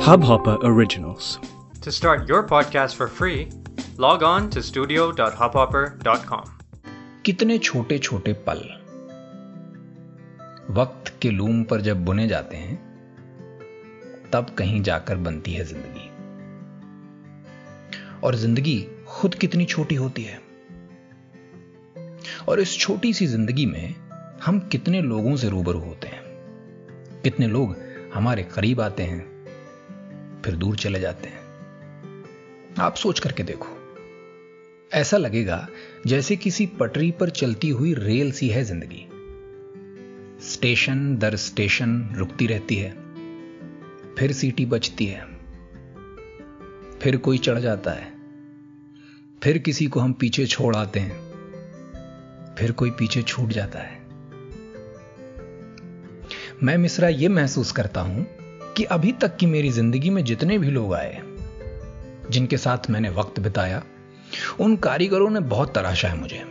Hubhopper Originals. To start your podcast for free, log on to studio.hubhopper.com. कितने छोटे छोटे पल वक्त के लूम पर जब बुने जाते हैं तब कहीं जाकर बनती है ज़िंदगी और ज़िंदगी खुद कितनी छोटी होती है और इस छोटी सी ज़िंदगी में हम कितने लोगों से रूबरू होते हैं कितने लोग हमारे करीब आते हैं फिर दूर चले जाते हैं। आप सोच करके देखो। ऐसा लगेगा जैसे किसी पटरी पर चलती हुई रेल सी है ज़िंदगी। स्टेशन दर स्टेशन रुकती रहती है। फिर सीटी बचती है। फिर कोई चढ़ जाता है। फिर किसी को हम पीछे छोड़ आते हैं। फिर कोई पीछे छूट जाता है। मैं मिश्रा यह महसूस करता हूँ कि अभी तक की मेरी ज़िंदगी में जितने भी लोग आए जिनके साथ मैंने वक्त बिताया, उन कारीगरों ने बहुत तराशा है मुझे।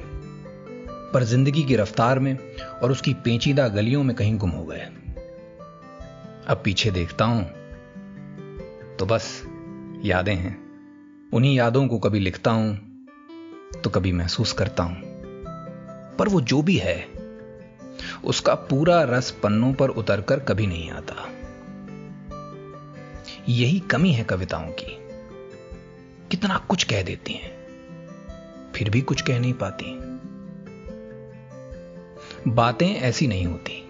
पर ज़िंदगी की रफ्तार में और उसकी पेचीदा गलियों में कहीं गुम हो गए अब पीछे देखता हूँ तो बस यादें हैं। उन्हीं यादों को कभी लिखता हूँ तो कभी महसूस करता हूँ। पर वो जो भी है, उसका पूरा रस पन्नों पर उतरकर कभी नहीं आता। यही कमी है कविताओं की। कितना कुछ कह देती हैं, फिर भी कुछ कह नहीं पाती। बातें ऐसी नहीं होती।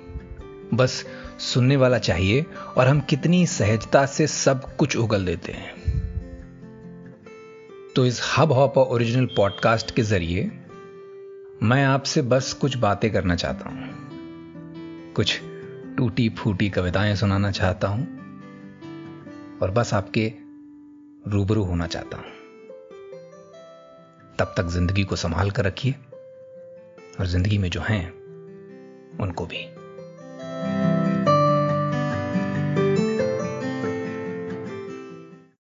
बस सुनने वाला चाहिए और हम कितनी सहजता से सब कुछ उगल देते हैं। तो इस हब हॉप ओरिजिनल पॉडकास्ट के ज़रिए मैं आपसे बस कुछ बातें करना चाहता हूँ। कुछ टूटी फूटी कविताएँ सुनाना चाहता हूँ। और बस आपके रूबरू होना चाहता हूँ। तब तक ज़िंदगी को संभाल कर रखिए और ज़िंदगी में जो हैं, उनको भी।